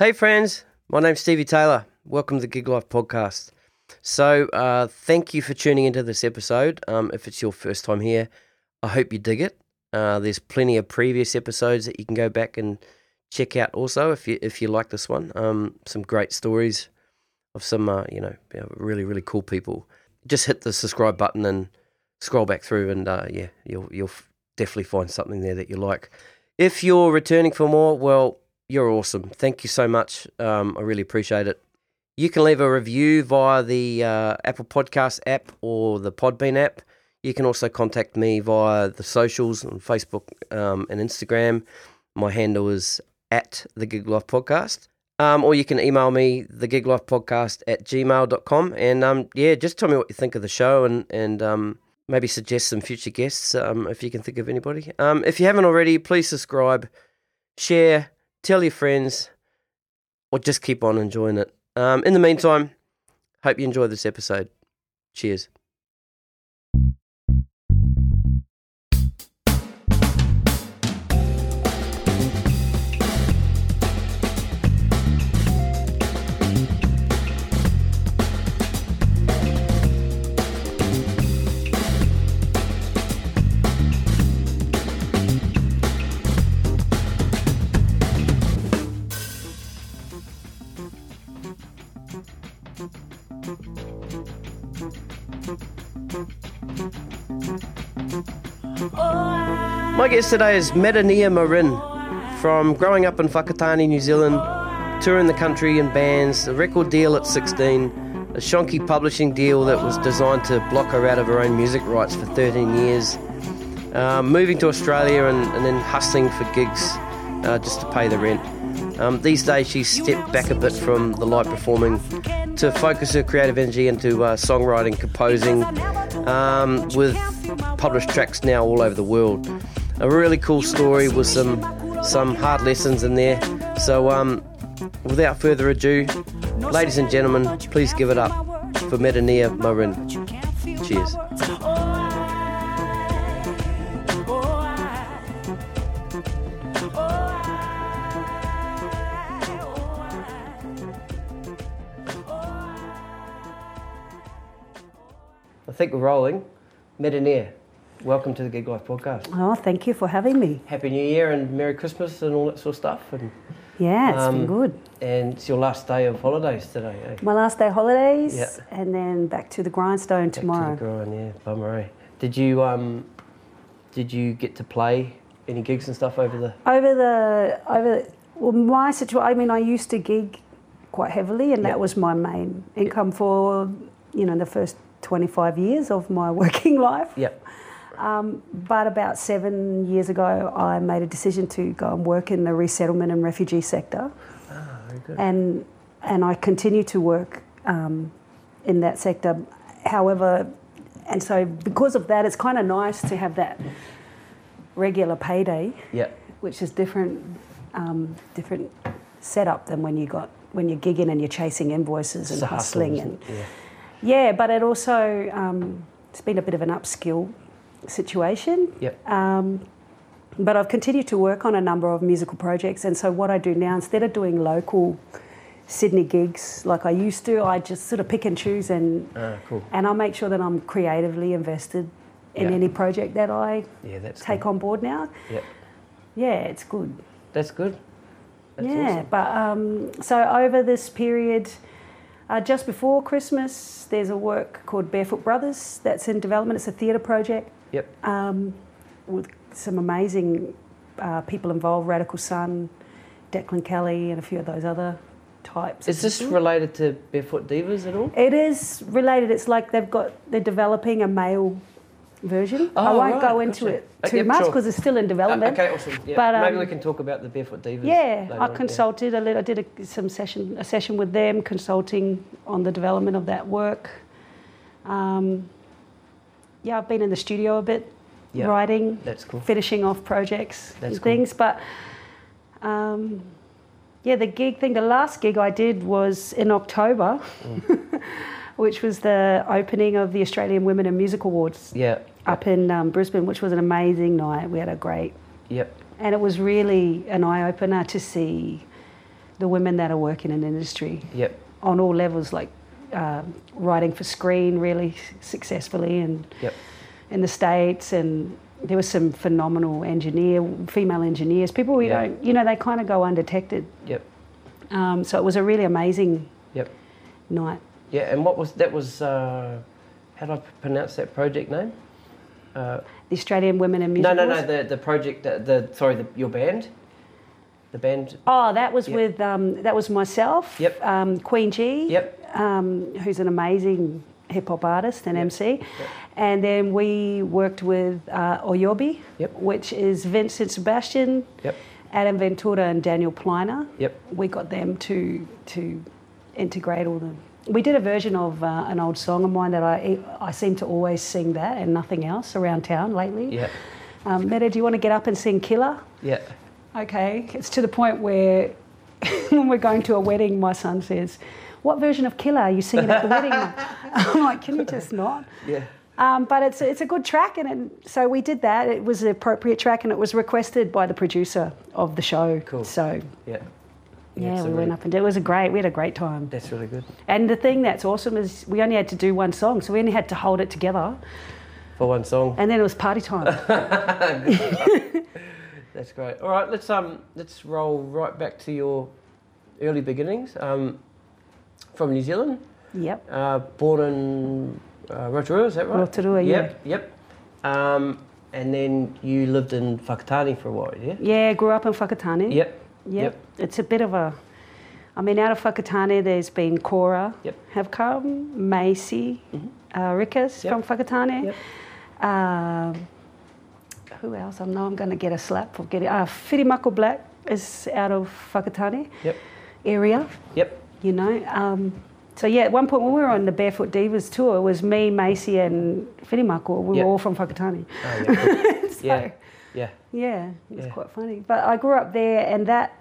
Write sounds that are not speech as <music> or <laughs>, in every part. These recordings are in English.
Hey, friends. My name's Stevie Taylor. Welcome to the Gig Life Podcast. So, uh, thank you for tuning into this episode. Um, if it's your first time here, I hope you dig it. Uh, there's plenty of previous episodes that you can go back and check out. Also, if you if you like this one, um, some great stories of some uh, you know really really cool people. Just hit the subscribe button and scroll back through, and uh, yeah, you'll you'll definitely find something there that you like. If you're returning for more, well, you're awesome. Thank you so much. Um, I really appreciate it. You can leave a review via the uh, Apple Podcast app or the Podbean app. You can also contact me via the socials on Facebook um, and Instagram. My handle is at the Gig Life Podcast. Um, or you can email me, the Gig Life Podcast at gmail.com. And um, yeah, just tell me what you think of the show and, and um, maybe suggest some future guests um, if you can think of anybody. Um, if you haven't already, please subscribe, share, tell your friends, or just keep on enjoying it. Um, in the meantime, hope you enjoy this episode. Cheers. My guest today is Merenia Marin. From growing up in Whakatane, New Zealand, touring the country in bands, a record deal at 16, a shonky publishing deal that was designed to block her out of her own music rights for 13 years, uh, moving to Australia and, and, then hustling for gigs uh, just to pay the rent. Um, these days, she's stepped back a bit from the live performing to focus her creative energy into uh, songwriting, composing, um, with published tracks now all over the world a really cool story with some some hard lessons in there. So, um, without further ado, ladies and gentlemen, please give it up for Merenia Marin. Cheers. I think we're rolling. Merenia welcome to the Gig Life podcast. Oh, thank you for having me. Happy New Year and Merry Christmas and all that sort of stuff. And yeah, it's um, been good. And it's your last day of holidays today. Eh? My last day of holidays, yeah. and then back to the grindstone back tomorrow. To the grind, yeah, bummer. Eh? Did you um, did you get to play any gigs and stuff over the over the over? The, well, my situation. I mean, I used to gig quite heavily, and yep. that was my main income yep. for you know the first 25 years of my <laughs> working life. Yep. Um, but about seven years ago, I made a decision to go and work in the resettlement and refugee sector. Ah. And, and I continue to work um, in that sector. However, and so because of that, it's kind of nice to have that regular payday, yeah. which is different, um, different setup than when you got when you're gigging and you're chasing invoices and hustling and yeah. Yeah. But it also um, it's been a bit of an upskill situation. Yep. Um, but I've continued to work on a number of musical projects, and so what I do now, instead of doing local Sydney gigs like I used to, I just sort of pick and choose, and uh, cool. and I make sure that I'm creatively invested in any project that I yeah, take cool. on board now. Yep. Yeah, it's good. That's good. That's yeah, awesome. but um, so over this period, uh, just before Christmas, there's a work called Barefoot Brothers that's in development. It's a theatre project Yep. Um, with some amazing uh, people involved, Radical Sun, Declan Kelly, and a few of those other types. Is this related to Barefoot Divas at all? It is related. It's like they've got they're developing a male version. Oh, I won't right, go into gotcha. it too much because sure. it's still in development. Uh, okay, awesome. Yeah. But, um, maybe we can talk about the Barefoot Divas. Yeah, I on, consulted yeah. a little. I did a, some session a session with them, consulting on the development of that work. Um, yeah, I've been in the studio a bit, yep. writing, That's cool. finishing off projects That's and cool. things. But um, yeah, the gig thing, the last gig I did was in October, mm. <laughs> which was the opening of the Australian Women in Music Awards. Yeah. Up in um, Brisbane, which was an amazing night. We had a great. Yep. And it was really an eye opener to see the women that are working in industry Yep. on all levels, like um writing for screen really successfully and Yep. in the states and there were some phenomenal engineer female engineers people we Yeah. don't you know they kind of go undetected Yep. um, so it was a really amazing Yep. night Yeah. And what was that? Was uh, how do I pronounce that project name? Uh, the australian women in music no, no, no. The the project. The, the sorry. The, your band. The band. oh that was Yep. with um, that was myself Yep. um, queen g Yep. um, who's an amazing hip hop artist and Yep. MC. And then we worked with uh, Oyobi, Yep. which is Vincent Sebastian, Yep. Adam Ventura, and Daniel Pliner. Yep. We got them to to integrate all the. We did a version of uh, an old song of mine that I I seem to always sing that and nothing else around town lately. Yeah. Um, Meta, do you want to get up and sing Killer? Yeah. Okay, it's to the point where <laughs> when we're going to a wedding, my son says, "What version of Killer are you singing at the wedding?" <laughs> I'm like, "Can you just not?" Yeah. Um, but it's it's a good track, and it, so we did that. It was the appropriate track, and it was requested by the producer of the show. Cool. So Yeah. Yeah, we went up and did. It was a great. We had a great time. That's really good. And the thing that's awesome is we only had to do one song, so we only had to hold it together, For one song. and then it was party time. <laughs> That's great. All right, let's um let's roll right back to your early beginnings. Um, from New Zealand, yep. uh, born in uh, Rotorua, is that right? Rotorua, yeah. Yep, yep. Um, and then you lived in Whakatane for a while, yeah? Yeah, grew up in Whakatane. Yep. Yep. Yep. It's a bit of a. I mean, out of Whakatane, there's been Kora Yep. have come, Maisey, uh, Rika's Yep. from Whakatane. Yep. Um, who else? I know I'm going to get a slap for getting. Uh, Whirimako Black is out of Whakatane Yep. area, Yep. you know. Um, so, yeah, at one point when we were on the Barefoot Divas tour, it was me, Maisey, and Whirimako. We Yep. were all from Whakatane. Oh, yeah. <laughs> So, yeah. Yeah. yeah, it's Yeah. quite funny. But I grew up there, and that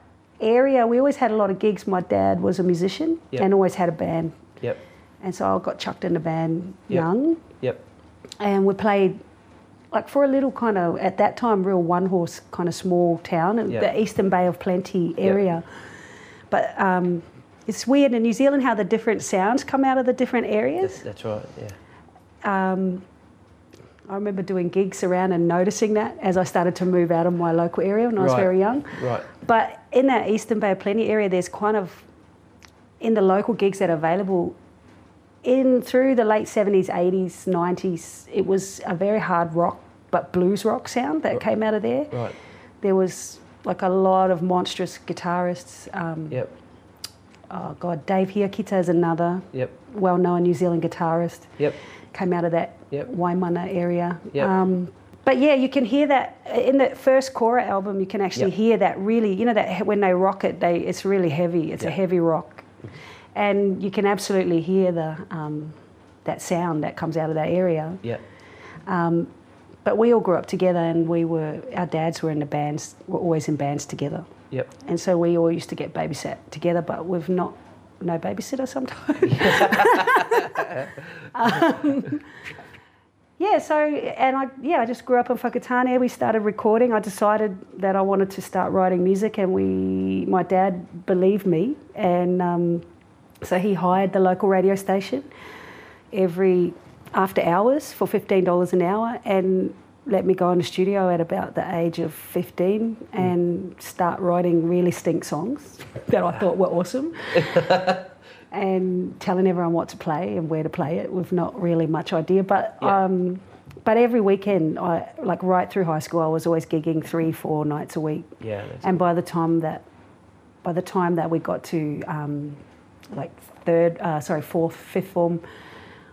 area, we always had a lot of gigs. My dad was a musician Yep. and always had a band. Yep. And so I got chucked in the band Yep. young, Yep. and we played like for a little kind of at that time real one horse kind of small town in Yep. the Eastern Bay of Plenty area. But um, it's weird in New Zealand how the different sounds come out of the different areas. That's, that's right. Yeah. Um, I remember doing gigs around and noticing that as I started to move out of my local area when I was Right. very young. Right. But in that Eastern Bay of Plenty area, there's kind of in the local gigs that are available. In through the late seventies, eighties, nineties, it was a very hard rock but blues rock sound that came out of there. Right. There was like a lot of monstrous guitarists. Um, Yep. Oh God, Dave Hiakita is another Yep. Well-known New Zealand guitarist. Yep. Came out of that Yep. Waimana area. Yep. Um, but yeah, you can hear that in the first Kora album. You can actually Yep. hear that really, you know, that when they rock it, they it's really heavy. It's a heavy rock, and you can absolutely hear the um, that sound that comes out of that area. Yep. Um, but we all grew up together, and we were our dads were in the bands, were always in bands together, Yep. and so we all used to get babysat together. But we've not no babysitter sometimes. <laughs> um, yeah, so and I yeah I just grew up in Whakatane. We started recording. I decided that I wanted to start writing music, and we my dad believed me, and um, so he hired the local radio station every after hours for fifteen dollars an hour, and let me go in the studio at about the age of fifteen and start writing really stink songs <laughs> that I thought were awesome. <laughs> and telling everyone what to play and where to play it with not really much idea. But Yeah. um, but every weekend, I like right through high school, I was always gigging three, four nights a week. Yeah. And by the time that by the time that we got to um, like third, uh, sorry, fourth, fifth form,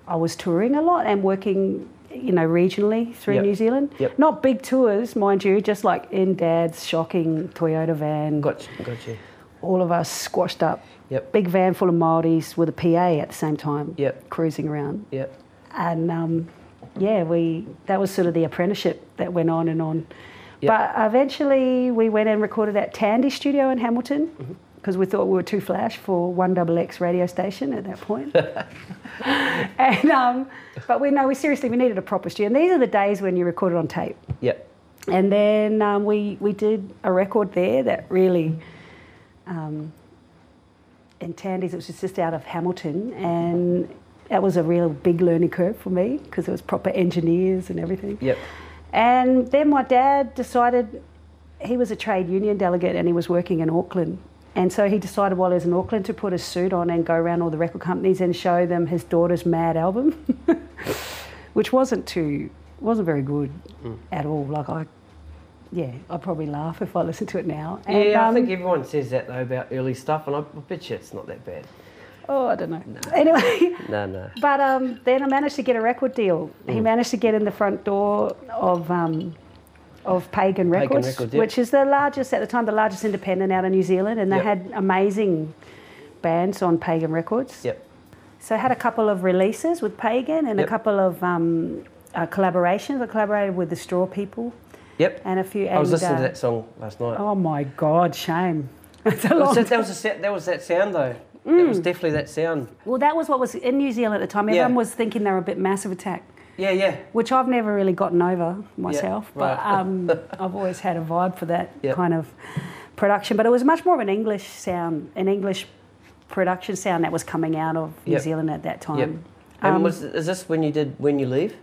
I was touring a lot and working. You know, regionally through Yep. New Zealand. Yep. Not big tours, mind you, just like in Dad's shocking Toyota van. got got you. all of us squashed up. Yep. Big van full of Māoris with a PA at the same time. Yep. Cruising around, Yep. and um, yeah, we that was sort of the apprenticeship that went on and on. Yep. But eventually, we went and recorded at Tandy Studio in Hamilton Mm-hmm. Because we thought we were too flash for one double X radio station at that point. <laughs> and um, but we know we seriously we needed a proper studio. And these are the days when you recorded on tape. Yep. And then um, we, we did a record there that really um, in Tandies. It was just out of Hamilton, and that was a real big learning curve for me because it was proper engineers and everything. Yep. And then my dad decided he was a trade union delegate and he was working in Auckland. And so he decided while he was in Auckland to put a suit on and go around all the record companies and show them his daughter's Mad album, <laughs> which wasn't too, wasn't very good Mm. at all. Like I, yeah, I probably laugh if I listen to it now. Yeah, I um, think everyone says that though about early stuff, and I, I bet you it's not that bad. oh, I don't know. Anyway, <laughs> No, no. But um, then I managed to get a record deal. He Mm. managed to get in the front door of um, of Pagan Records, Records, yep. which is the largest at the time, the largest independent out of New Zealand, and they Yep. had amazing bands on Pagan Records. Yep. So I had a couple of releases with Pagan and Yep. a couple of um, uh, collaborations. I collaborated with the Straw People Yep. and a few. I was listening uh, to that song last night. Oh my God, shame! <laughs> It's a That was, long that, that was a that was that sound though. It was definitely that sound. Well, that was what was in New Zealand at the time. Yeah. Everyone was thinking they were a bit massive attack. Yeah, yeah. which I've never really gotten over myself. yeah, right. But um, <laughs> I've always had a vibe for that Yep. kind of production. But it was much more of an English sound, an English production sound that was coming out of New Yep. Zealand at that time. Yep. And Um, was is this when you did when you leave?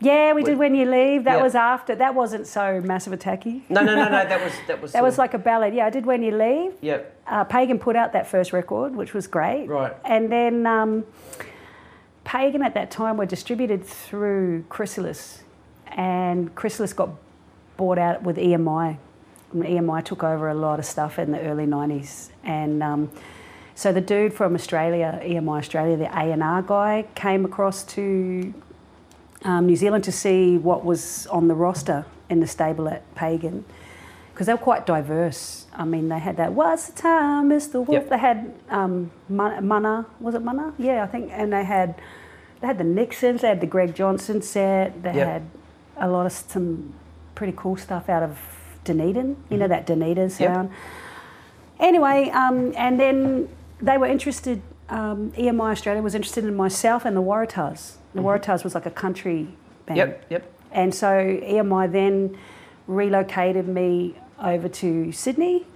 yeah, we did When You Leave. That was after. That wasn't so massive attacky. No, no, no, no. That was that <laughs> was. That was like a ballad. Yeah, I did When You Leave. Yep. Uh, Pagan put out that first record, which was great. Right. And then um, Pagan at that time were distributed through Chrysalis, and Chrysalis got bought out with EMI. And EMI took over a lot of stuff in the early 90s. And um, so the dude from Australia, EMI Australia, the A&R guy, came across to um, New Zealand to see what was on the roster in the stable at Pagan. Because they were quite diverse. I mean, they had that, what's the time, Mr. Wolf? Yep. They had um, Munna, was it Mana? Yeah, I think. And they had they had the Nixons, they had the Greg Johnson set, they Yep. had a lot of some pretty cool stuff out of Dunedin, you know, that Dunedin sound. Anyway, um, and then they were interested, um, EMI Australia was interested in myself and the Warratahs. The Warratahs was like a country band. Yep. Yep. And so EMI then relocated me over to Sydney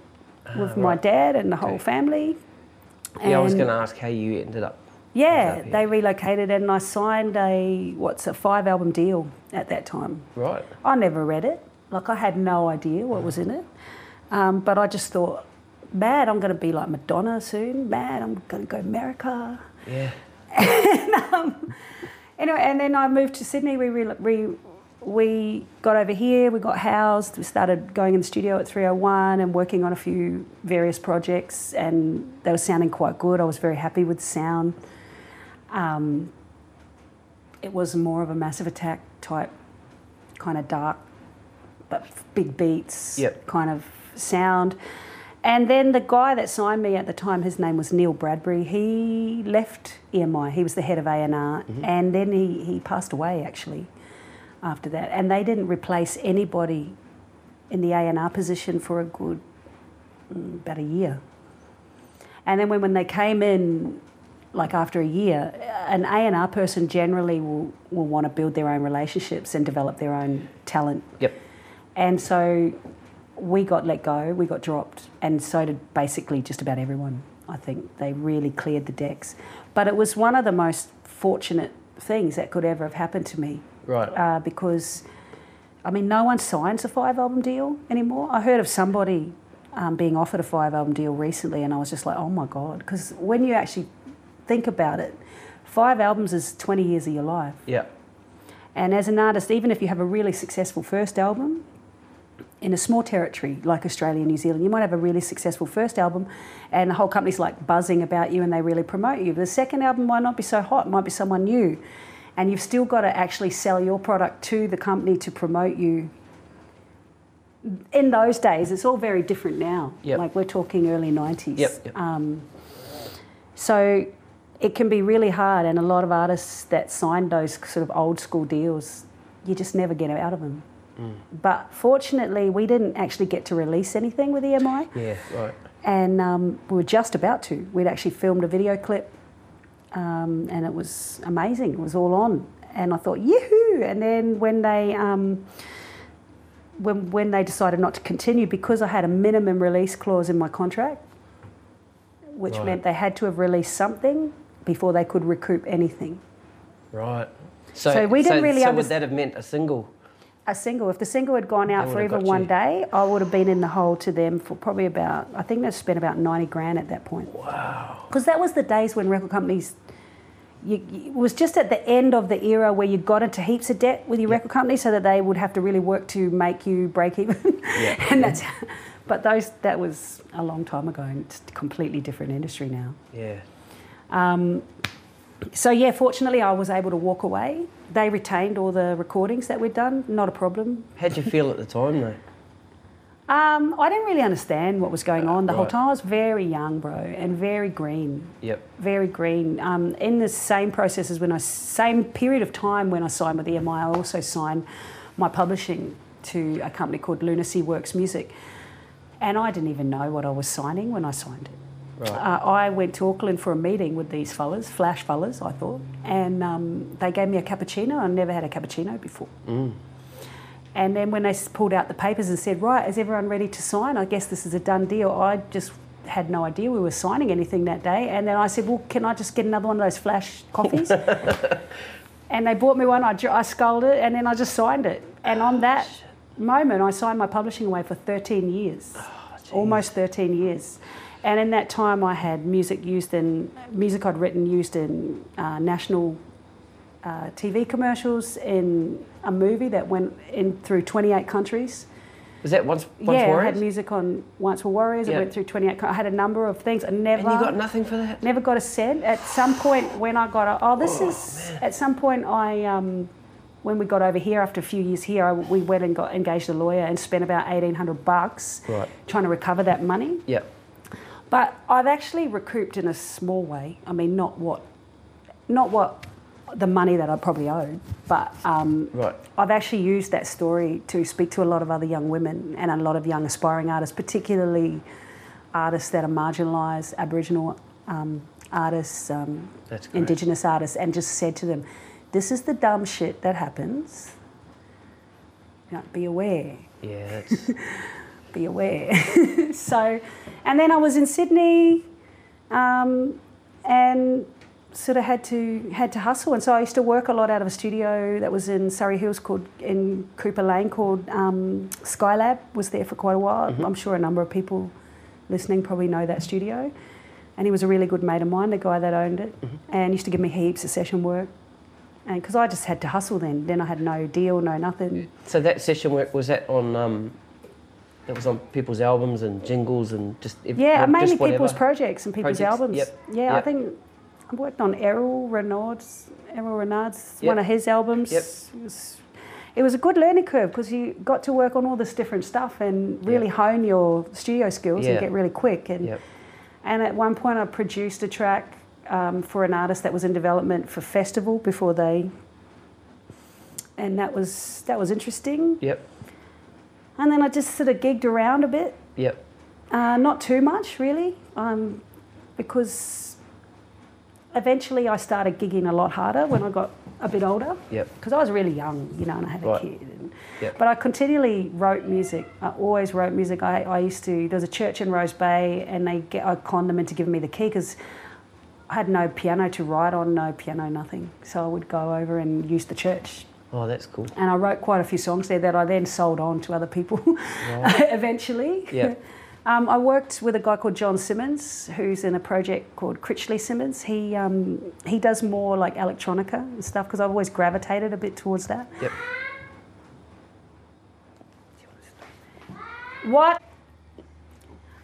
with my Ah, right. dad and the whole Okay. family. Yeah, I was going to ask how you ended up. Yeah, they relocated and I signed a what's a five album deal at that time. Right. I never read it. Like I had no idea what was in it. Um, but I just thought, mad, I'm going to be like Madonna soon. Mad, I'm going to go America. Yeah. <laughs> Anyway, and then I moved to Sydney. We re, re, we got over here. We got housed. We started going in the studio at 301 and working on a few various projects, and they were sounding quite good. I was very happy with the sound. Um, it was more of a massive attack type, kind of dark, but big beats Yep. kind of sound. And then the guy that signed me at the time, his name was Neil Bradbury. He left EMI. He was the head of A&R, and then he, he passed away actually after that. And they didn't replace anybody in the A&R position for a good mm, about a year. And then when, when they came in, like after a year, an A&R person generally will, will want to build their own relationships and develop their own talent. Yep. And so we got let go, we got dropped, and so did basically just about everyone. I think they really cleared the decks. But it was one of the most fortunate things that could ever have happened to me Right. uh, because, I mean, no one signs a five album deal anymore. I heard of somebody um, being offered a five album deal recently, and I was just like, oh my God. Because when you actually think about it, five albums is 20 years of your life. yeah. And as an artist, even if you have a really successful first album, in a small territory like Australia and New Zealand, you might have a really successful first album and the whole company's like buzzing about you and they really promote you. The second album might not be so hot, it might be someone new. And you've still got to actually sell your product to the company to promote you. In those days, it's all very different now. Yep. Like we're talking early 90s. Yep, yep. Um, so it can be really hard, and a lot of artists that signed those sort of old school deals, you just never get out of them. Mm. But fortunately, we didn't actually get to release anything with EMI, Yeah. Right. and um, we were just about to. We'd actually filmed a video clip, um, and it was amazing. It was all on, and I thought, yoo And then when they um, when when they decided not to continue because I had a minimum release clause in my contract, which Right. meant they had to have released something before they could recoup anything. Right. So, So we didn't really So would underst- that have meant a single? A single, if the single had gone out for even one you. day, I would have been in the hole to them for probably about, I think they spent about 90 grand at that point. Wow. Because that was the days when record companies, you, you- it was just at the end of the era where you got into heaps of debt with your record company so that they would have to really work to make you break even. <laughs> Yeah. and that's, but those, that was a long time ago and it's a completely different industry now. Yeah. Um, so yeah, fortunately I was able to walk away. They retained all the recordings that we'd done, not a problem. How'd you feel at the time, though? Um, I didn't really understand what was going on the whole time. I was very young, bro, and very green. Yep. very green. Um, in the same process as when I, same period of time when I signed with EMI, I also signed my publishing to a company called Lunacy Works Music. And I didn't even know what I was signing when I signed it. Right. Uh, I went to Auckland for a meeting with these fellas, flash fellas, I thought, and um, they gave me a cappuccino. I never had a cappuccino before. And then when they pulled out the papers and said, right, is everyone ready to sign? I guess this is a done deal. I just had no idea we were signing anything that day. And then I said, well, can I just get another one of those flash coffees? <laughs> and they bought me one. I, I sculled it and then I just signed it. And on that moment, I signed my publishing away for 13 years, almost 13 years. And in that time, I had music used in music I'd written used in uh, national uh, TV commercials, in a movie that went in through 28 countries. Was that once, once yeah, I Warriors? had music on Once Were Warriors. Yeah. I went through 28. I had a number of things. I never. And you got nothing for that? Never got a cent. At some point, when I got, a, oh, this is. At some point, I, um, when we got over here after a few years here, I, we went and got engaged a lawyer and spent about eighteen hundred bucks Right. trying to recover that money. Yep. But I've actually recouped in a small way. I mean, not what, not what, the money that I probably owed, but um, Right. I've actually used that story to speak to a lot of other young women and a lot of young aspiring artists, particularly artists that are marginalised, Aboriginal um, artists, um, Indigenous artists, and just said to them, "This is the dumb shit that happens. You know, be aware." Yeah, be aware. <laughs> so, and then I was in Sydney, um, and sort of had to had to hustle. And so I used to work a lot out of a studio that was in Surry Hills called in Cooper Lane called um, Skylab. Was there for quite a while. I'm sure a number of people listening probably know that studio. And he was a really good mate of mine, the guy that owned it, and used to give me heaps of session work. And because I just had to hustle then, then I had no deal, no nothing. so that session work, was that on, um, that was on people's albums and jingles and just... ev- Yeah, just mainly people's projects and people's Projects, albums. yep, Yeah, I think I worked on Errol Renard's, Errol Renard's Yep. one of his albums. Yep. It was, it was a good learning curve because you got to work on all this different stuff and really Yep. hone your studio skills and get really quick. And Yep. and at one point, I produced a track um, for an artist that was in development for festival before they. And that was that was interesting. Yep. And then I just sort of gigged around a bit. Yep. Uh, not too much, really, um, because eventually I started gigging a lot harder when I got a bit older. Yep. Because I was really young, you know, and I had a Right. kid. And, Yep. But I continually wrote music. I always wrote music. I, I used to. There was a church in Rose Bay, and they get, I conned them into giving me the key because I had no piano to write on, no piano, nothing. So I would go over and use the church Oh, that's cool. and I wrote quite a few songs there that I then sold on to other people <laughs> eventually. Yeah. <laughs> Um, I worked with a guy called John Simmons, who's in a project called Critchley Simmons. He um, he does more like electronica and stuff because I've always gravitated a bit towards that. Yep. What?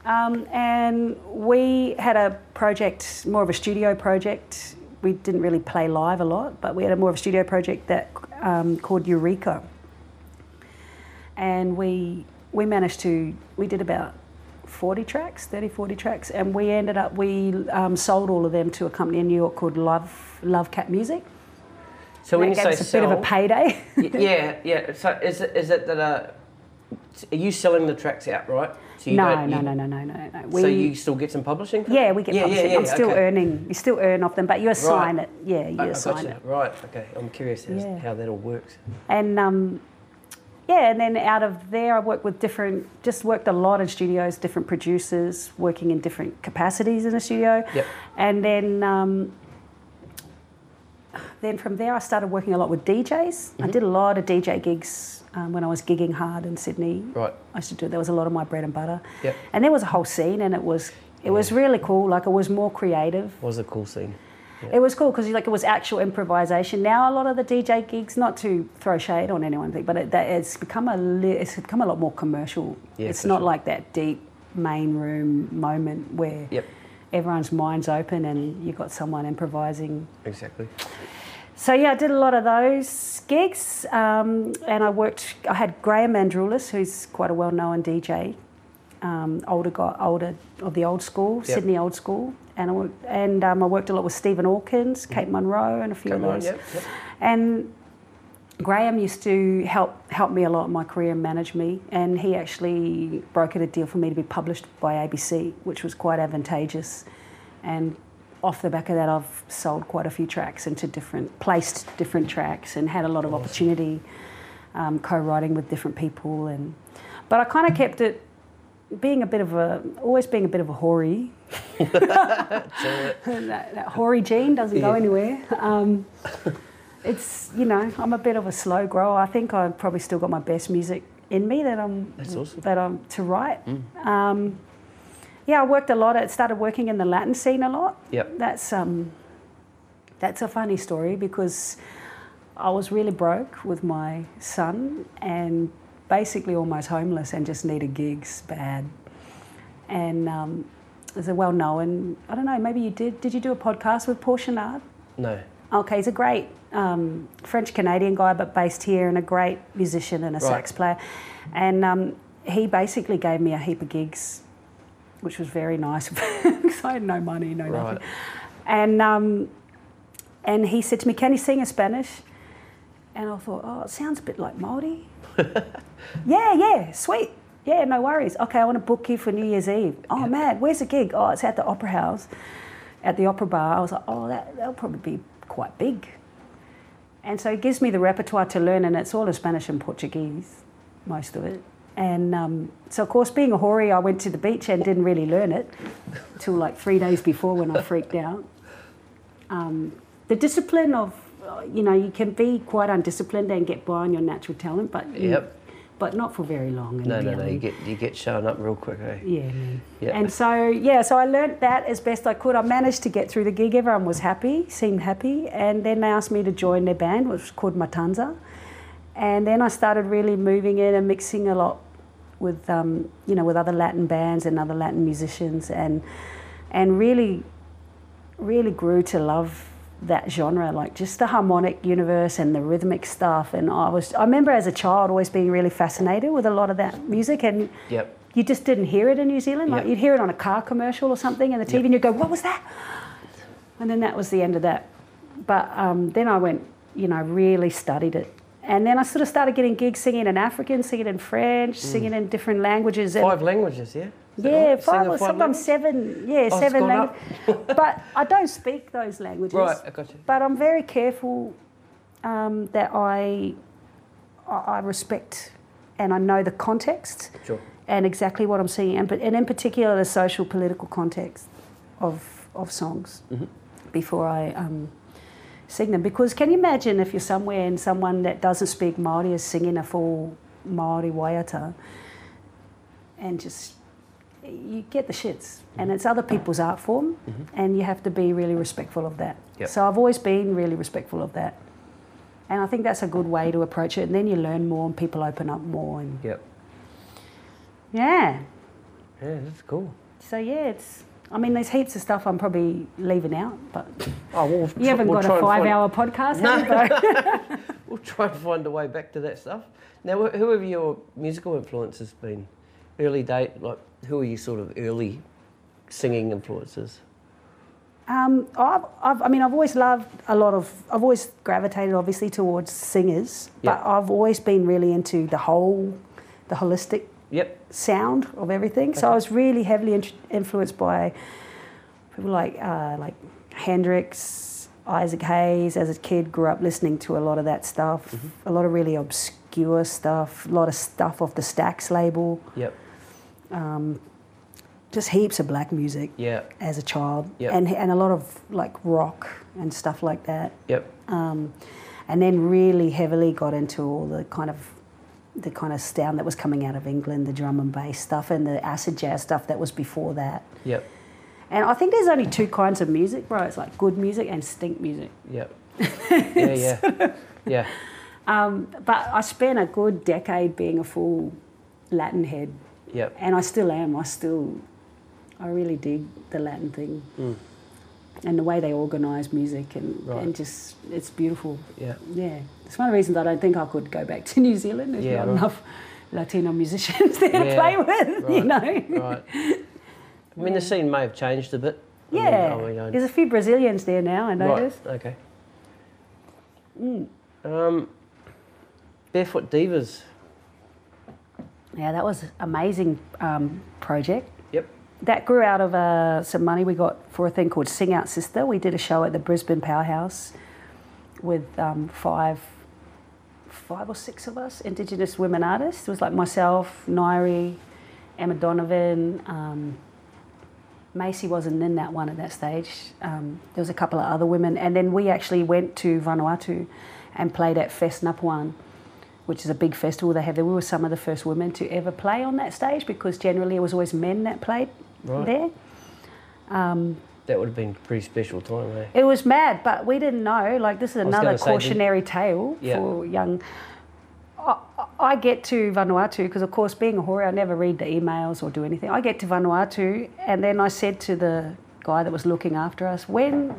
Um, and we had a project, more of a studio project. We didn't really play live a lot, but we had a more of a studio project that um, called Eureka. And we we managed to we did about 40 tracks, 30, 40 tracks, and we ended up we um, sold all of them to a company in New York called Love Love Cat Music. So when you say us a bit of a payday. Yeah, yeah. So is it, is it that uh, are you selling the tracks outright? So no, no, you- no, no, no, no, no. We, so you still get some publishing? for Yeah, we get yeah, publishing. Yeah, yeah, I'm still okay. earning. You still earn off them, but you assign it. Yeah, you I assign it. Right. Okay. I'm curious Yeah. how that all works. And um, yeah, and then out of there, I worked with different, just worked a lot in studios, different producers, working in different capacities in the studio. Yep. And then, um, then from there, I started working a lot with DJs. Mm-hmm. I did a lot of DJ gigs um, when I was gigging hard in Sydney. Right. I used to do. There was a lot of my bread and butter. Yep. And there was a whole scene, and it was it was really cool. Like it was more creative. Was a cool scene. It was cool because like it was actual improvisation. Now a lot of the DJ gigs, not to throw shade on anyone, but it, that, it's become a li- it's become a lot more commercial. Yeah, it's not sure. like that deep main room moment where Yep. Everyone's mind's open and you've got someone improvising. Exactly. So yeah, I did a lot of those gigs, um, and I worked. I had Graham Andrulis, who's quite a well-known DJ, um, older guy, older of the old school, Yep. Sydney old school, and I worked, and um, I worked a lot with Stephen Allkins, Kate Munroe, and a few Come of on. Yep. yep. And Graham used to help help me a lot in my career and manage me, and he actually brokered a deal for me to be published by ABC, which was quite advantageous. And off the back of that, I've sold quite a few tracks into different, placed different tracks, and had a lot of opportunity um, co-writing with different people. And but I kind of kept it being a bit of a, always being a bit of a hoary. <laughs> <laughs> that, that hoary gene doesn't go anywhere. Um, it's you know I'm a bit of a slow grower. I think I've probably still got my best music in me that I'm awesome. that I'm to write. Um, yeah, I worked a lot. I started working in the Latin scene a lot. Yep. That's um, that's a funny story because I was really broke with my son and basically almost homeless and just needed gigs bad. And um, there's a well-known, I don't know, maybe you did. Did you do a podcast with Paul Chenard? No. Okay, he's a great um, French Canadian guy, but based here, and a great musician and a Right. sax player. And um, he basically gave me a heap of gigs, which was very nice because <laughs> I had no money, no Right. nothing. And um, and he said to me, "Can you sing in Spanish?" And I thought, "Oh, it sounds a bit like Maori." <laughs> yeah, yeah, sweet. Yeah, no worries. Okay, I want to book you for New Year's Eve. Oh man, where's the gig? Oh, it's at the Opera House, at the Opera Bar. I was like, oh, that that'll probably be quite big. And so it gives me the repertoire to learn, and it's all in Spanish and Portuguese, most of it. And um, so, of course, being a hoary, I went to the beach and didn't really learn it until like three days before when I freaked out. Um, the discipline of, uh, you know, you can be quite undisciplined and get by on your natural talent, but you- Yep. But not for very long. No, no, no. You get you get shown up real quick, eh? Yeah, man. Yeah. And so, yeah, so I learnt that as best I could. I managed to get through the gig. Everyone was happy, seemed happy. And then they asked me to join their band, which was called Matanza. And then I started really moving in and mixing a lot with, um, you know, with other Latin bands and other Latin musicians and, and really, really grew to love that genre, like just the harmonic universe and the rhythmic stuff. And I was, I remember as a child always being really fascinated with a lot of that music and Yep. you just didn't hear it in New Zealand. Like Yeah. you'd hear it on a car commercial or something in the TV, Yeah. and you'd go, "What was that?" And then that was the end of that. But um, then I went, you know, really studied it, and then I sort of started getting gigs singing in African, singing in French, singing in different languages. Mm. Five languages, yeah. Yeah, right? Five or sometimes seven. Yeah, Oh, seven languages. <laughs> but I don't speak those languages. Right, I got you. But I'm very careful um, that I I respect and I know the context Sure. and exactly what I'm seeing, and, but- and in particular the social political context of of songs Mm-hmm. before I um, sing them. Because can you imagine if you're somewhere and someone that doesn't speak Maori is singing a full Maori waiata, and just you get the shits, and it's other people's art form, mm-hmm. and you have to be really respectful of that. Yep. So I've always been really respectful of that. And I think that's a good way to approach it. And then you learn more and people open up more. And Yep. yeah. Yeah, that's cool. So yeah, it's. I mean, there's heaps of stuff I'm probably leaving out, but Oh, well, you haven't we'll got a five-hour podcast, No. have you? <laughs> <laughs> We'll try to find a way back to that stuff. Now, wh- who have your musical influences been? Early date, like who are your sort of early singing influences? Um, I've, I've, I mean, I've always loved a lot of. I've always gravitated, obviously, towards singers, Yeah. but I've always been really into the whole, the holistic Yep. sound of everything. So I was really heavily in- influenced by people like uh, like Hendrix, Isaac Hayes. As a kid, grew up listening to a lot of that stuff. A lot of really obscure obscure stuff, a lot of stuff off the Stax label, Yep. Just heaps of black music Yeah. as a child, Yep. and and a lot of like rock and stuff like that. Yep. um, and then really heavily got into all the kind of the kind of sound that was coming out of England, the drum and bass stuff, and the acid jazz stuff that was before that. Yep. And I think there's only two kinds of music, bro. It's like good music and stink music. Yep. <laughs> yeah. Yeah. Yeah. Um, but I spent a good decade being a full Latin head, Yep. and I still am. I still, I really dig the Latin thing. Mm. And the way they organise music and, Right. and just, it's beautiful. Yeah. Yeah, it's one of the reasons I don't think I could go back to <laughs> New Zealand. There's Yeah, not right. enough Latino musicians <laughs> there to play with, you know. Right. I mean, the scene may have changed a bit. I mean, Yeah, I mean, I- there's a few Brazilians there now. I right. noticed. Okay. Mm. Um, Barefoot Divas. Yeah, that was amazing um, project. Yep. That grew out of uh, some money we got for a thing called Sing Out Sister. We did a show at the Brisbane Powerhouse with um, five, five or six of us, Indigenous women artists. It was like myself, Ngaiire, Emma Donovan. Um, Maisey wasn't in that one at that stage. Um, there was a couple of other women, and then we actually went to Vanuatu and played at Fest Napuan, which is a big festival they have there. We were some of the first women to ever play on that stage because generally it was always men that played Right. there. That would have been a pretty special time, eh? It was mad, but we didn't know. Like this is another gonna say, cautionary tale Yeah. for young. I, I get to Vanuatu because, of course, being a whore, I never read the emails or do anything. I get to Vanuatu, and then I said to the guy that was looking after us, "When,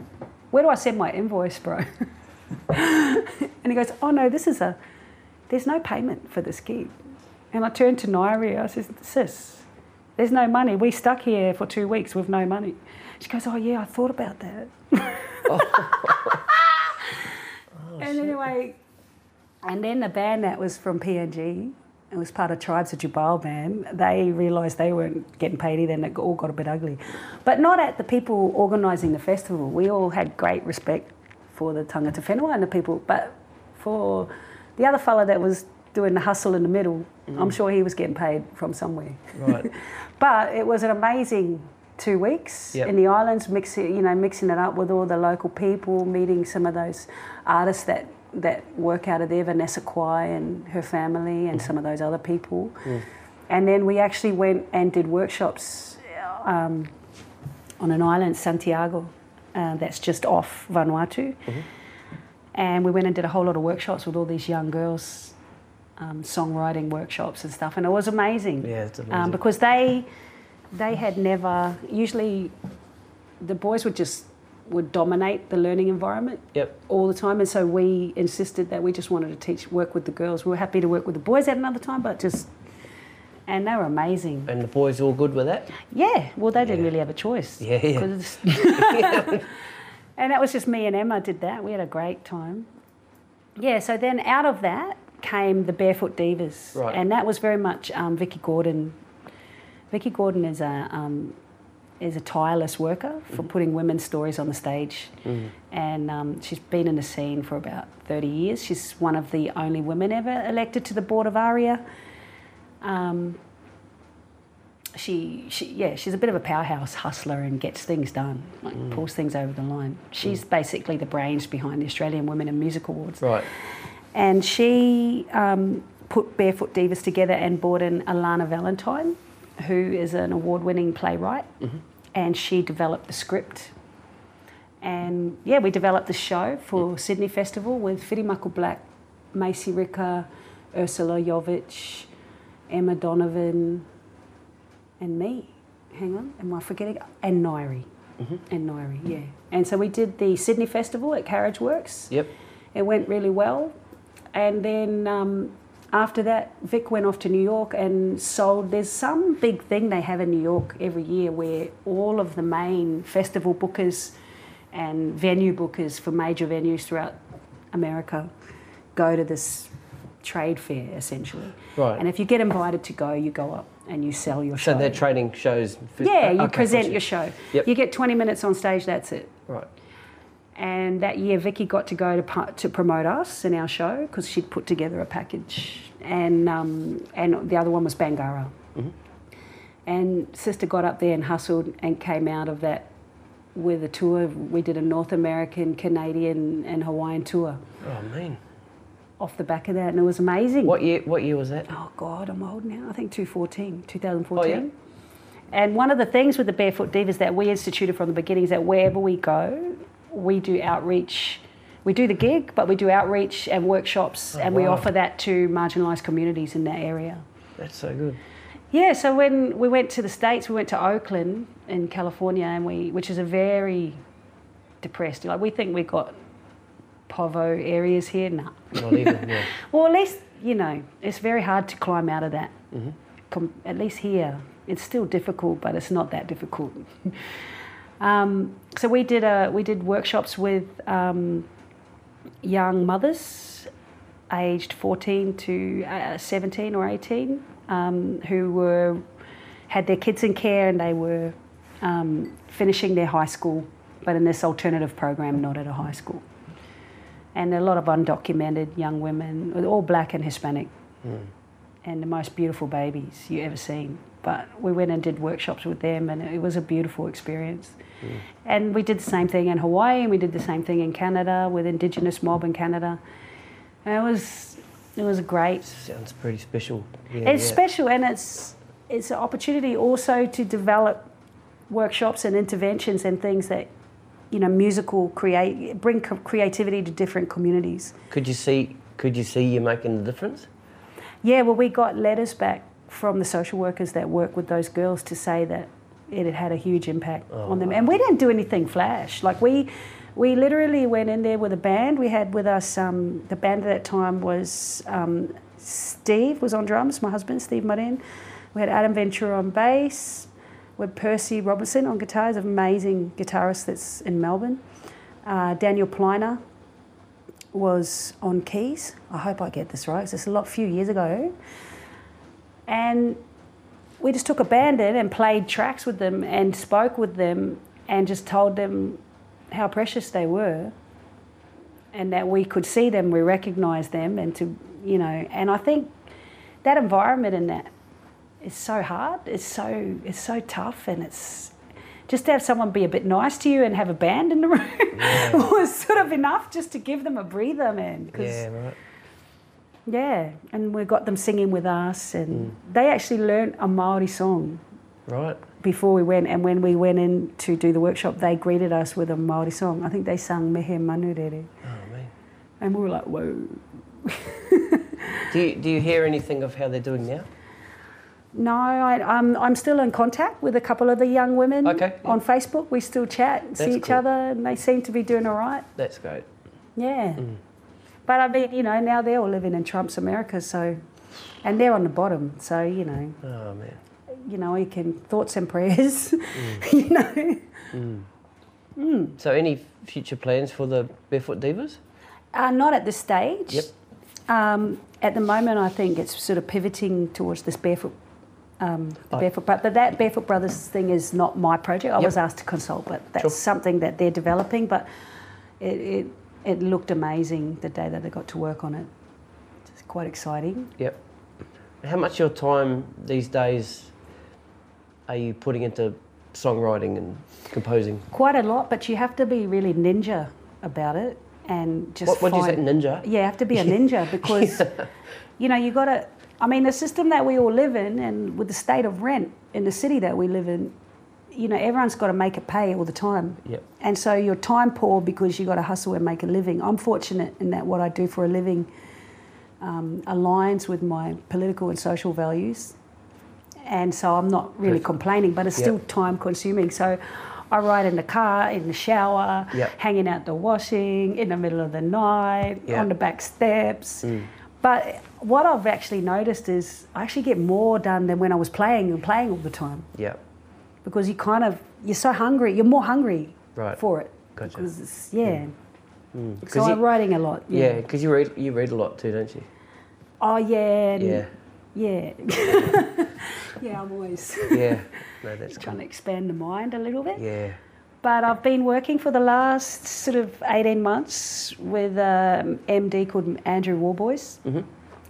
where do I send my invoice, bro?" <laughs> and he goes, "Oh no, this is a, there's no payment for this gig." And I turned to Ngaiire. I said, "Sis, there's no money. We stuck here for two weeks with no money." She goes, "Oh yeah, I thought about that." <laughs> Oh. and anyway, and then the band that was from PNG, it was part of Tribes of Jubal band, they realised they weren't getting paid either and it all got a bit ugly. But not at the people organising the festival. We all had great respect for the Tangata Whenua and the people, but for the other fella that was doing the hustle in the middle, I'm sure he was getting paid from somewhere. Right. <laughs> But it was an amazing two weeks Yep. in the islands, mixing you know mixing it up with all the local people, meeting some of those artists that that work out of there, Vanessa Quai and her family, and some of those other people. And then we actually went and did workshops um, on an island, Santiago, uh, that's just off Vanuatu. And we went and did a whole lot of workshops with all these young girls, um, songwriting workshops and stuff, and it was amazing Yeah, it's amazing. um, because they they had never usually the boys would just would dominate the learning environment Yep. all the time and so we insisted that we just wanted to teach work with the girls we were happy to work with the boys at another time but just and they were amazing And the boys all good with that? yeah well they didn't really have a choice Yeah, yeah. <laughs> <laughs> <laughs> and that was just me and emma did that. We had a great time. Yeah so then out of that came the barefoot divas. Right. and that was very much um, vicki gordon. Vicky gordon is a um, is a tireless worker for putting women's stories on the stage. And um, she's been in the scene for about 30 years. She's one of the only women ever elected to the board of aria. Um, she, she yeah she's a bit of a powerhouse hustler and gets things done like mm. pulls things over the line. Mm. She's basically the brains behind the australian women in music awards. Right. and she um, put barefoot divas together and brought in alana valentine who is an award-winning playwright. Mm-hmm. And she developed the script. And yeah we developed the show for mm. sydney festival with Whirimako Black Maisey Rika, Ursula Yovich Emma Donovan and me. Hang on, am I forgetting? And Ngaiire. And Ngaiire, yeah. And so we did the Sydney Festival at Carriage Works. Yep. It went really well. And then um, after that, Vic went off to New York and sold. There's some big thing they have in New York every year where all of the main festival bookers and venue bookers for major venues throughout America go to this trade fair essentially. Right. And if you get invited to go, you go up and you sell your show. So they're trading shows. For, yeah, you okay, present your show. Yep. You get 20 minutes on stage, that's it. Right. And that year, Vicki got to go to to promote us and our show because she'd put together a package, and um, and the other one was Bangarra. And sister got up there and hustled and came out of that with a tour. We did a North American, Canadian, and Hawaiian tour Oh man. Off the back of that, and it was amazing. What year? What year was that? Oh God, I'm old now. I think 2014, 2014. Oh, yeah? And one of the things with the Barefoot Divas that we instituted from the beginning is that wherever we go, we do outreach. We do the gig, but we do outreach and workshops, Oh, and we offer that to marginalised communities in that area. That's so good. Yeah, so when we went to the States, we went to Oakland in California, and we, which is a very depressed. Like we think we've got povo areas here. Nah. Not even. Yeah. <laughs> Well, at least you know it's very hard to climb out of that. Com- at least here, it's still difficult, but it's not that difficult. <laughs> um, so we did a we did workshops with um, young mothers, aged fourteen to uh, seventeen or eighteen, um, who were had their kids in care and they were um, finishing their high school, but in this alternative program, not at a high school and a lot of undocumented young women, all black and Hispanic, hmm. and the most beautiful babies you ever seen. But we went and did workshops with them, and it was a beautiful experience. Hmm. And we did the same thing in Hawaii, and we did the same thing in Canada with Indigenous mob in Canada. And it was it was great. Sounds pretty special. Yeah, It's yeah. special, and it's it's an opportunity also to develop workshops and interventions and things that you know musical create bring co- creativity to different communities. Could you see? Could you see you making the difference? Yeah, well, we got letters back from the social workers that work with those girls to say that it had had a huge impact Oh, on them, and we didn't do anything flash. Like we, we literally went in there with a band. We had with us um, the band at that time was um, Steve was on drums, my husband Steve Marin. We had Adam Ventura on bass. Had Percy Robinson on guitars, an amazing guitarist that's in Melbourne. Uh, Daniel Pliner was on keys. I hope I get this right, it's a lot few years ago. And we just took a band in and played tracks with them and spoke with them and just told them how precious they were and that we could see them, we recognise them, and to, you know, and I think that environment and that is so hard. It's so it's so tough, and it's just to have someone be a bit nice to you and have a band in the <laughs> room was sort of enough just to give them a breather, man. Yeah, right. yeah, and we got them singing with us, and mm. they actually learnt a Maori song Right. before we went. And when we went in to do the workshop, they greeted us with a Maori song. I think they sang Me He Manu Rere, Oh man. and we were like, "Whoa!" <laughs> Do you, do you hear anything of how they're doing now? No, I, I'm I'm still in contact with a couple of the young women Okay, yeah. on Facebook. We still chat and see each cool. other, and they seem to be doing all right. That's great. Yeah. Mm. But I mean, you know, now they're all living in Trump's America, so, and they're on the bottom, so you know. Oh man. you know, you can thoughts and prayers, <laughs> Mm. you know. So any future plans for the Barefoot Divas? Uh, not at this stage. Yep. Um, at the moment, I think it's sort of pivoting towards this barefoot, um, Oh. barefoot. But, but that barefoot brothers thing is not my project. I Yep. was asked to consult, but that's Sure. something that they're developing. But it, it it looked amazing the day that I got to work on it. It's quite exciting. Yep. How much of your time these days are you putting into songwriting and composing? Quite a lot, but you have to be really ninja about it and just What, what did you say, ninja? Yeah, you have to be a ninja <laughs> because, you know, you got to. I mean, the system that we all live in, and with the state of rent in the city that we live in, you know, everyone's got to make it pay all the time. Yep. And so you're time poor because you've got to hustle and make a living. I'm fortunate in that what I do for a living um, aligns with my political and social values, and so I'm not really Perfect. complaining, but it's Yep. still time consuming. So. I ride in the car, in the shower, Yep. hanging out the washing, in the middle of the night, on the back steps. Mm. But what I've actually noticed is I actually get more done than when I was playing and playing all the time Yep. because you kind of you're so hungry. You're more hungry Right. for it. Gotcha. Because it's, yeah. Mm. mm. mm. So 'Cause I'm you, writing a lot. yeah, because you read you read a lot too, don't you? Oh yeah. Yeah. Yeah. <laughs> yeah. I'm always <laughs> Yeah. No, that's cool. trying to expand the mind a little bit. Yeah. but I've been working for the last sort of 18 months with um, an MD called Andrew Warboys, mm-hmm.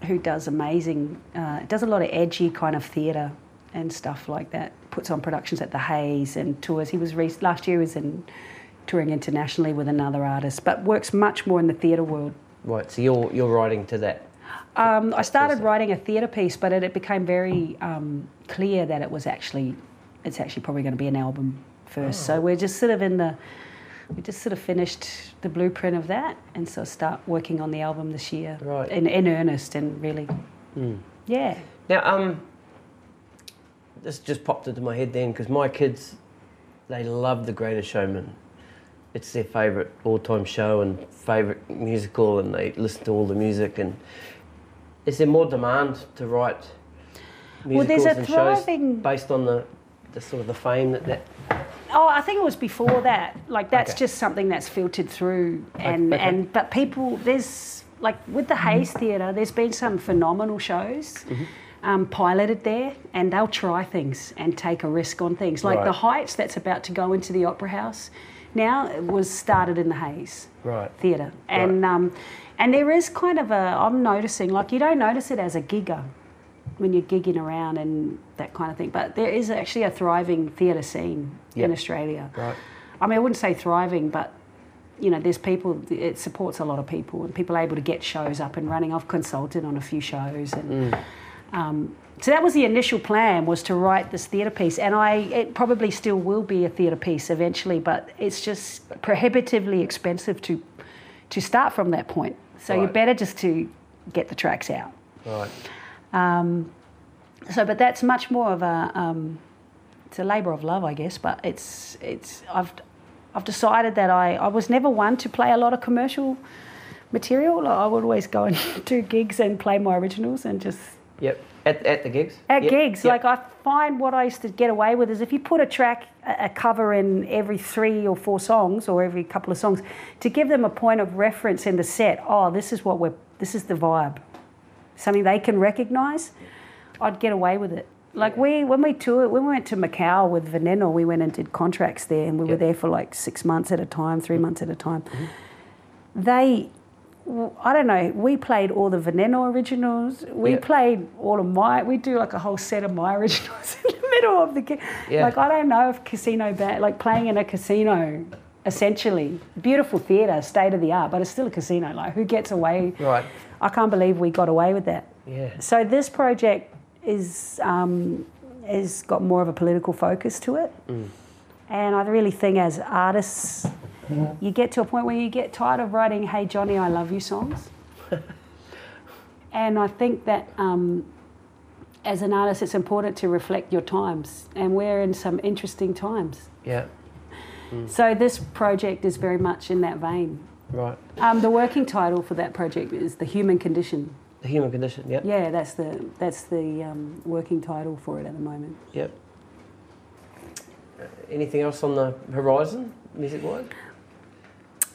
Who does amazing, uh, does a lot of edgy kind of theatre and stuff like that. Puts on productions at the Hayes and tours. He was re- last year he was in touring internationally with another artist, but works much more in the theatre world. Right. So you're you're writing to that. Um, I started writing a theatre piece, but it, it became very um, clear that it was actually, it's actually probably going to be an album first. So we're just sort of in the, we just sort of finished the blueprint of that, and so start working on the album this year, Right. In in earnest and really, yeah. Now, um, this just popped into my head then because my kids, they love The Greatest Showman. It's their favourite all-time show and favourite musical, and they listen to all the music. And is there more demand to write Well, musicals there's a and thriving- shows based on the, the sort of the fame that that? Oh, I think it was before that. Like that's Okay. just something that's filtered through, and okay. and but people there's like with the Hayes Theatre, there's been some phenomenal shows. Um, piloted there, and they'll try things and take a risk on things. Like the Heights, that's about to go into the Opera House. Now it was started in the Hayes Right. Theatre, and um, and there is kind of a I'm noticing like you don't notice it as a gigger when you're gigging around and that kind of thing, but there is actually a thriving theatre scene in Australia. Right. I mean, I wouldn't say thriving, but you know, there's people. It supports a lot of people, and people are able to get shows up and running. I've consulted on a few shows, and um, so that was the initial plan was to write this theatre piece, and I it probably still will be a theatre piece eventually, but it's just prohibitively expensive to to start from that point. So you're better just to get the tracks out. Right. So, but that's much more of a um, it's a labour of love, I guess. But it's it's I've I've decided that I I was never one to play a lot of commercial material. I would always go and <laughs> do gigs and play my originals and just Yep. At, at the gigs. at Yep, gigs. yep. Like I find what I used to get away with is if you put a track, a a cover in every three or four songs or every couple of songs, to give them a point of reference in the set. Oh, this is what we're. This is the vibe. Something they can recognise. I'd get away with it. Like we, when we toured, when we went to Macau with Veneno, we went and did contracts there, and we were there for like six months at a time, three mm-hmm. months at a time. Mm-hmm. They I don't know. We played all the Veneno originals. We played all of my. We do like a whole set of my <laughs> originals in the middle of the game. Yeah. Like I don't know if casino band, like playing in a casino, essentially beautiful theatre, state of the art, but it's still a casino. Like who gets away? Right. I can't believe we got away with that. Yeah. So this project is um, has got more of a political focus to it, and I really think as artists, you get to a point where you get tired of writing "Hey Johnny, I love you" songs, <laughs> and I think that um, as an artist, it's important to reflect your times, and we're in some interesting times. Yeah. So this project is very much in that vein. Right. Um, the working title for that project is "The Human Condition." The human condition. Yep. Yeah, that's the that's the um, working title for it at the moment. Yep. Uh, Anything else on the horizon, music wise?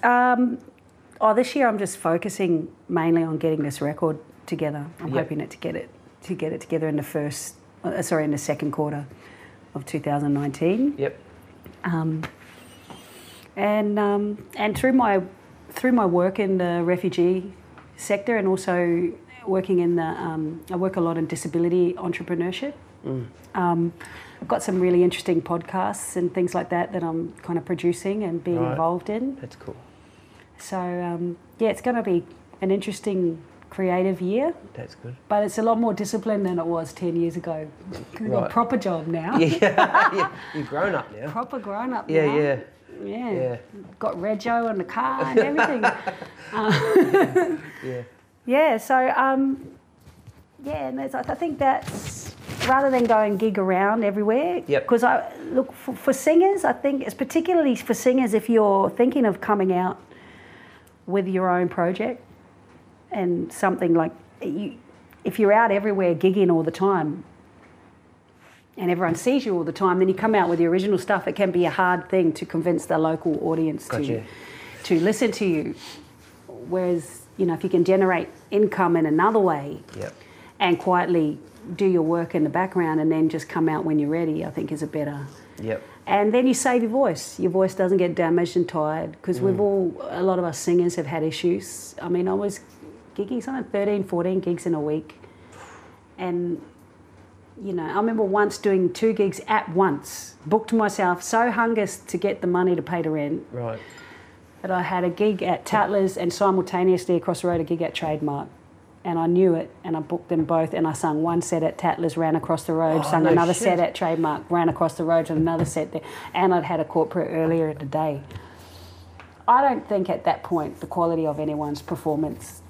Um, oh, this year I'm just focusing mainly on getting this record together. I'm Yep. hoping it to get it to get it together in the first, uh, sorry, in the second quarter of 2019. Yep. Um, and um, and through my through my work in the refugee sector and also working in the um, I work a lot in disability entrepreneurship. Um, I've got some really interesting podcasts and things like that that I'm kind of producing and being Right. involved in. That's cool. So um, yeah, it's going to be an interesting creative year, That's good. but it's a lot more disciplined than it was ten years ago. I've got a proper job now. <laughs> Yeah. yeah. <laughs> You've grown up now. Proper grown up Yeah, now. yeah. Yeah. Yeah. Got Rego in the car and <laughs> everything. Yeah. yeah, so um, yeah, and I think that's rather than going and gig around everywhere. Yep. Because I look for, for singers, I think it's particularly for singers if you're thinking of coming out with your own project and something like you, if you're out everywhere gigging all the time. And everyone sees you all the time. Then you come out with the original stuff. It can be a hard thing to convince the local audience Gotcha. to to listen to you. Whereas, you know, if you can generate income in another way Yep. and quietly do your work in the background and then just come out when you're ready, I think is a better. Yep. And then you save your voice. Your voice doesn't get damaged and tired because we've mm. all, a lot of us singers have had issues. I mean, I was gigging something 13, 14 gigs in a week. And, you know, I remember once doing two gigs at once, booked myself so hungers to get the money to pay the rent Right. that I had a gig at Tatler's and simultaneously across the road a gig at Trademark. And I knew it and I booked them both and I sung one set at Tatler's, ran across the road, Oh, sung no another shit. set at Trademark, ran across the road to another set there. And I'd had a corporate earlier in the day. I don't think at that point the quality of anyone's performance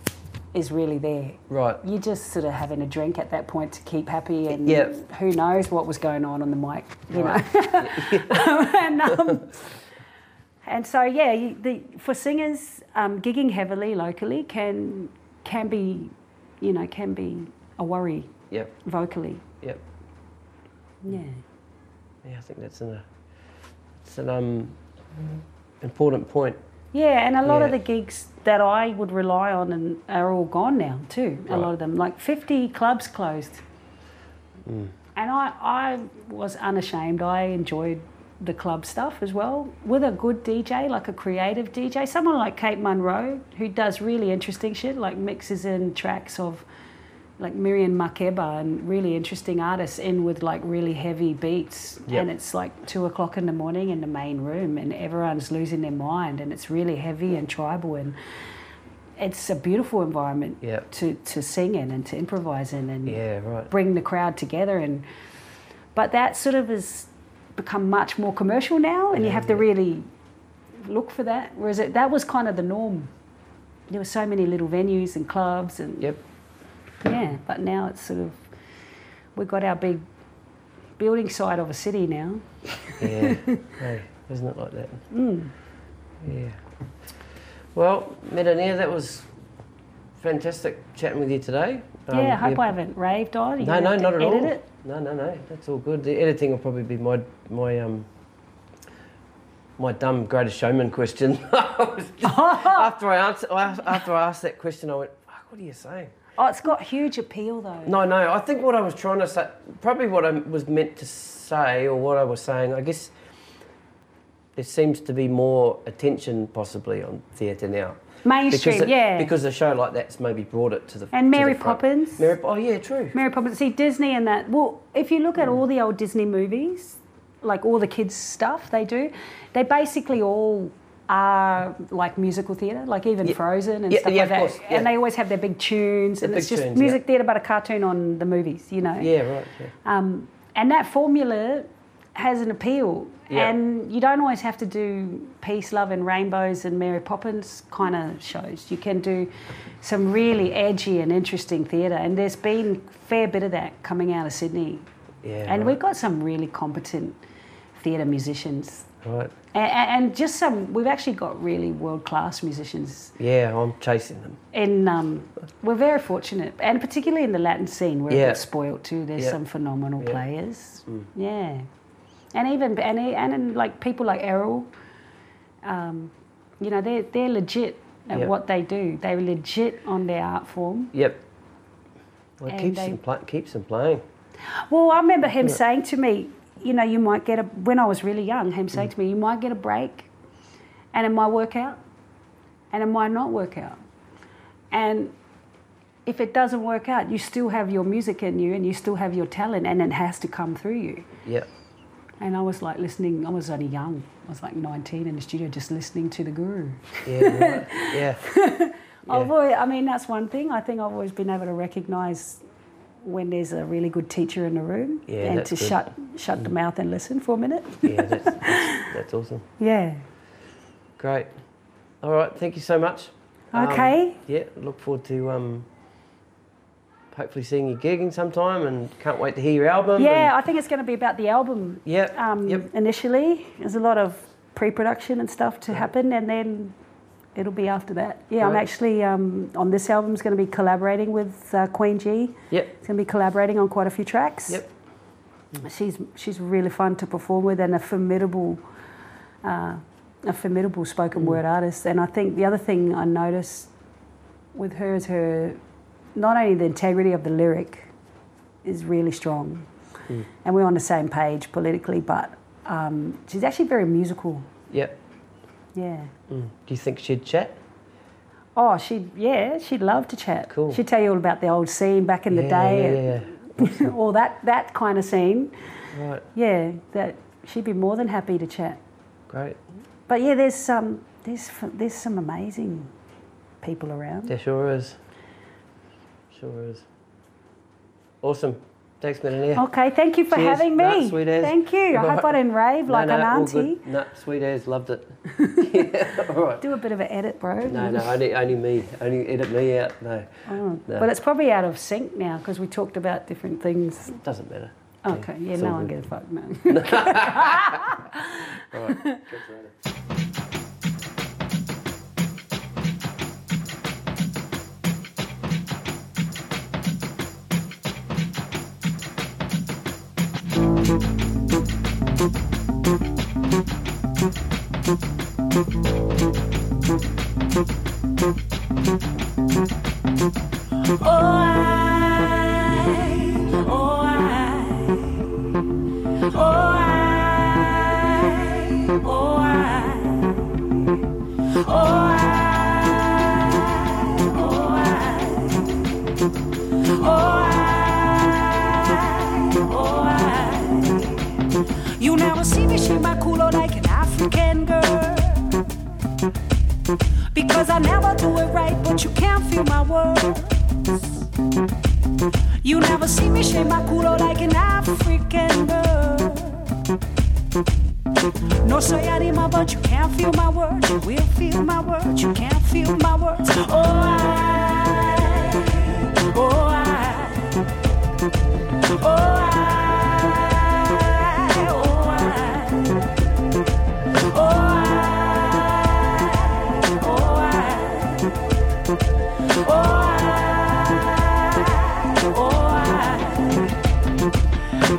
is really there. Right. You're just sort of having a drink at that point to keep happy, and Yeah. who knows what was going on on the mic, you Right. know. <laughs> and, um, and so, yeah, you, the, for singers, um, gigging heavily locally can can be, you know, can be a worry Yep. vocally. Yep. Yeah. Yeah, I think that's an, uh, it's an um, important point. Yeah, and a lot of the gigs that I would rely on and are all gone now too. A lot of them, like fifty clubs closed, Mm. and I I was unashamed. I enjoyed the club stuff as well with a good DJ, like a creative DJ, someone like Kate Munroe who does really interesting shit, like mixes in tracks of like Miriam Makeba and really interesting artists in with like really heavy beats. Yep. And it's like two o'clock in the morning in the main room and everyone's losing their mind and it's really heavy and tribal and it's a beautiful environment Yep. to, to sing in and to improvise in and Yeah, right. bring the crowd together and but that sort of has become much more commercial now and you Yeah, have to really look for that. Whereas it, that was kind of the norm. There were so many little venues and clubs and Yep. Yeah, but now it's sort of we've got our big building side of a city now. Yeah. <laughs> hey, isn't it like that? Mm. Yeah. Well, Merenia, that was fantastic chatting with you today. Um, yeah, I hope I haven't raved on. You No, no, not at all. It. No, no, no. That's all good. The editing will probably be my my um my dumb greatest showman question. <laughs> I was just- <laughs> after I answer, after I asked that question, I went, Fuck, "What are you saying?" Oh, it's got huge appeal though. No, no. I think what I was trying to say, probably what I was meant to say, or what I was saying, I guess there seems to be more attention possibly on theatre now. Mainstream, because it- yeah. Because a show like that's maybe brought it to the And Mary. Poppins. Mary, oh yeah, true. Mary Poppins. See Disney and that. Well, if you look at Mm. all the old Disney movies, like all the kids' stuff they do, they basically all are like musical theatre, like even Yeah. Frozen and Yeah, stuff yeah, like that. course. And they always have their big tunes, The and it's just tunes, music theatre, but a cartoon on the movies, you know. Yeah, right. Um, and that formula has an appeal. And you don't always have to do peace, love, and rainbows and Mary Poppins kind of shows. You can do some really edgy and interesting theatre. And there's been a fair bit of that coming out of Sydney. Yeah. and right. we've got some really competent theatre musicians. Right. And, and just some, we've actually got really world class musicians. Yeah, I'm chasing them. And um, we're very fortunate, and particularly in the Latin scene, we're a bit spoilt too. There's Yeah. some phenomenal Yeah. Mm. players. Yeah, and even and and in like people like Errol, um, you know, they're they're legit at Yeah. what they do. They're legit on their art form. Yep. Well, it keeps they- them pla- keeps them playing. Well, I remember him saying to me, you know, you might get a when I was really young. Him saying to me, you might get a break, and it might work out, and it might not work out, and if it doesn't work out, you still have your music in you, and you still have your talent, and it has to come through you. Yeah. And I was like listening. I was only young. I was like 19 in the studio, just listening to the guru. Yeah. Right. yeah. <laughs> I've always, I mean, that's one thing. I think I've always been able to recognise when there's a really good teacher in the room, Yeah, and to good. shut shut the mouth and listen for a minute. Yeah. That's, that's, that's awesome. Yeah. Great. All right. Thank you so much. Um, Okay. yeah. Look forward to um, hopefully seeing you gigging sometime, and can't wait to hear your album. Yeah, I think it's going to be about the album. yeah. Um, yep. Initially, there's a lot of pre-production and stuff to happen, and then it'll be after that. Yeah, I'm actually um, on this album is going to be collaborating with uh, Queen G. Yep. It's going to be collaborating on quite a few tracks. Yep. She's she's really fun to perform with and a formidable, uh, a formidable spoken word artist. And I think the other thing I noticed with her is her, not only the integrity of the lyric, is really strong, and we're on the same page politically, but Um, she's actually very musical. Yep. Yeah. Mm. Do you think she'd chat? Oh, she'd yeah, she'd love to chat. Cool. She'd tell you all about the old scene back in the yeah, day, Yeah, yeah, <laughs> all that that kind of scene. Right. Yeah, that she'd be more than happy to chat. Great. But yeah, there's some there's there's some amazing people around. There sure is. Sure is. Awesome. Thanks, Merenia. Okay, thank you for Cheers. having me. Nah, sweet as. Thank you. I hope I didn't rave like no, an no, all auntie. No, sweet as. Loved it. <laughs> yeah, all right. Do a bit of an edit, bro. No, no, only, only me. Only edit me out. No, Oh, no. But it's probably out of sync now because we talked about different things. doesn't matter. Okay, yeah, it's no all one gives a fuck, man. <laughs> All right. <laughs> Catch you later. Oh, I, oh, I, oh, Because never do it right, but you can't feel my words. You never see me shake my culo like an African girl. No soy anima, but you can't feel my words. You will feel my words. You can't feel my words. Oh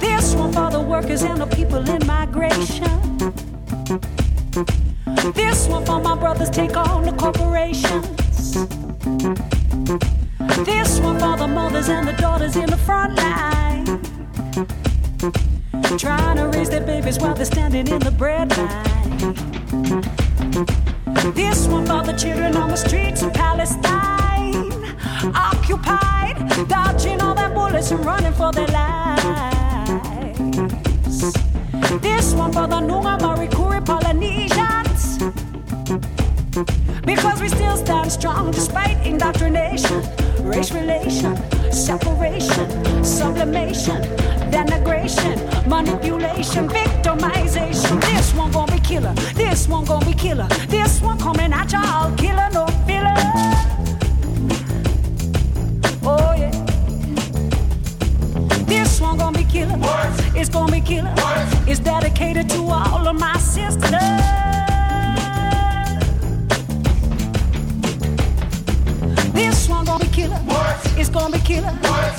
This one for the workers and the people in migration. This one for my brothers take on the corporations. This one for the mothers and the daughters in the front line. Trying to raise their babies while they're standing in the bread line. This one for the children on the streets of Palestine. Occupied, dodging all their bullets and running for their lives. This one for the Nunga Murri Koori Polynesians. Because we still stand strong despite indoctrination, race relation, separation, sublimation, denigration, manipulation, victimization. This one gonna be killer, this one gonna be killer, this one coming at y'all, killer, no filler. Killer. It's gonna be killer. It's dedicated to all of my sisters. This one gonna be killer. It's gonna be killer.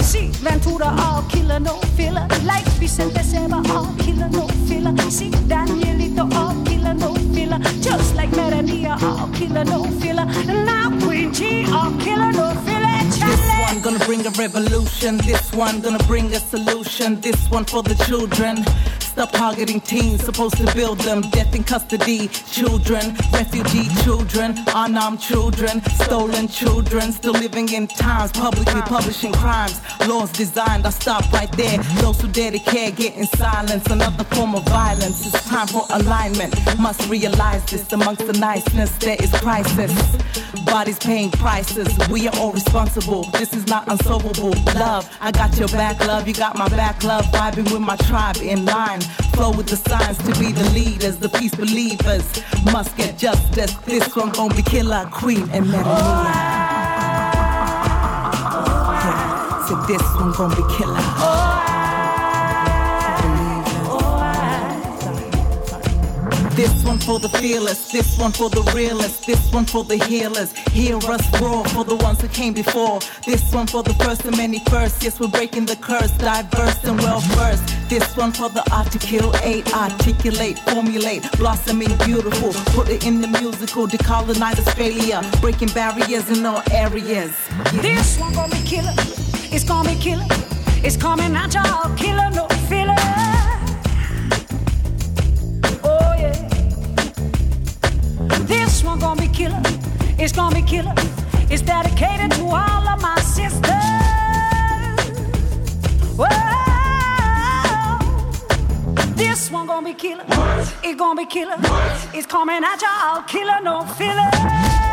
See, Ventura all killer, no filler. Like Vicente Seba all killer, no filler. See, Danielito all killer, no filler. Just like Merenia all killer, no filler. Now Queen G all killer, no filler. This one gonna bring a revolution. This one gonna bring a solution. This one for the children. Stop targeting teens, supposed to build them. Death in custody, children, refugee children, unarmed children, stolen children, still living in times, publicly publishing crimes. Laws designed, I stop right there. Those who dare to care get in silence. Another form of violence. It's time for alignment. Must realize this amongst the niceness, there is crisis. Bodies paying prices, we are all responsible. This is not unsolvable. Love, I got your back, love, you got my back, love. Vibing with my tribe in line. Flow with the signs to be the leaders, the peace believers. Must get justice. This one gon' be killer, queen, and Merenia. Yeah, so this one gon' be killer. This one for the fearless, this one for the realists, this one for the healers. Hear us roar for the ones who came before. This one for the first and many first. Yes, we're breaking the curse, diverse and well versed. This one for the articulate, articulate, formulate, blossoming beautiful. Put it in the musical, decolonizers failure, breaking barriers in all areas. Yeah. This one gonna be killer. It's gonna be killer. It's coming at y'all, killer, no It's gonna be killer. It's gonna be killer. It's dedicated to all of my sisters. Whoa. This one gonna be killer. It's gonna be killer. It's coming at y'all, killer, no filler.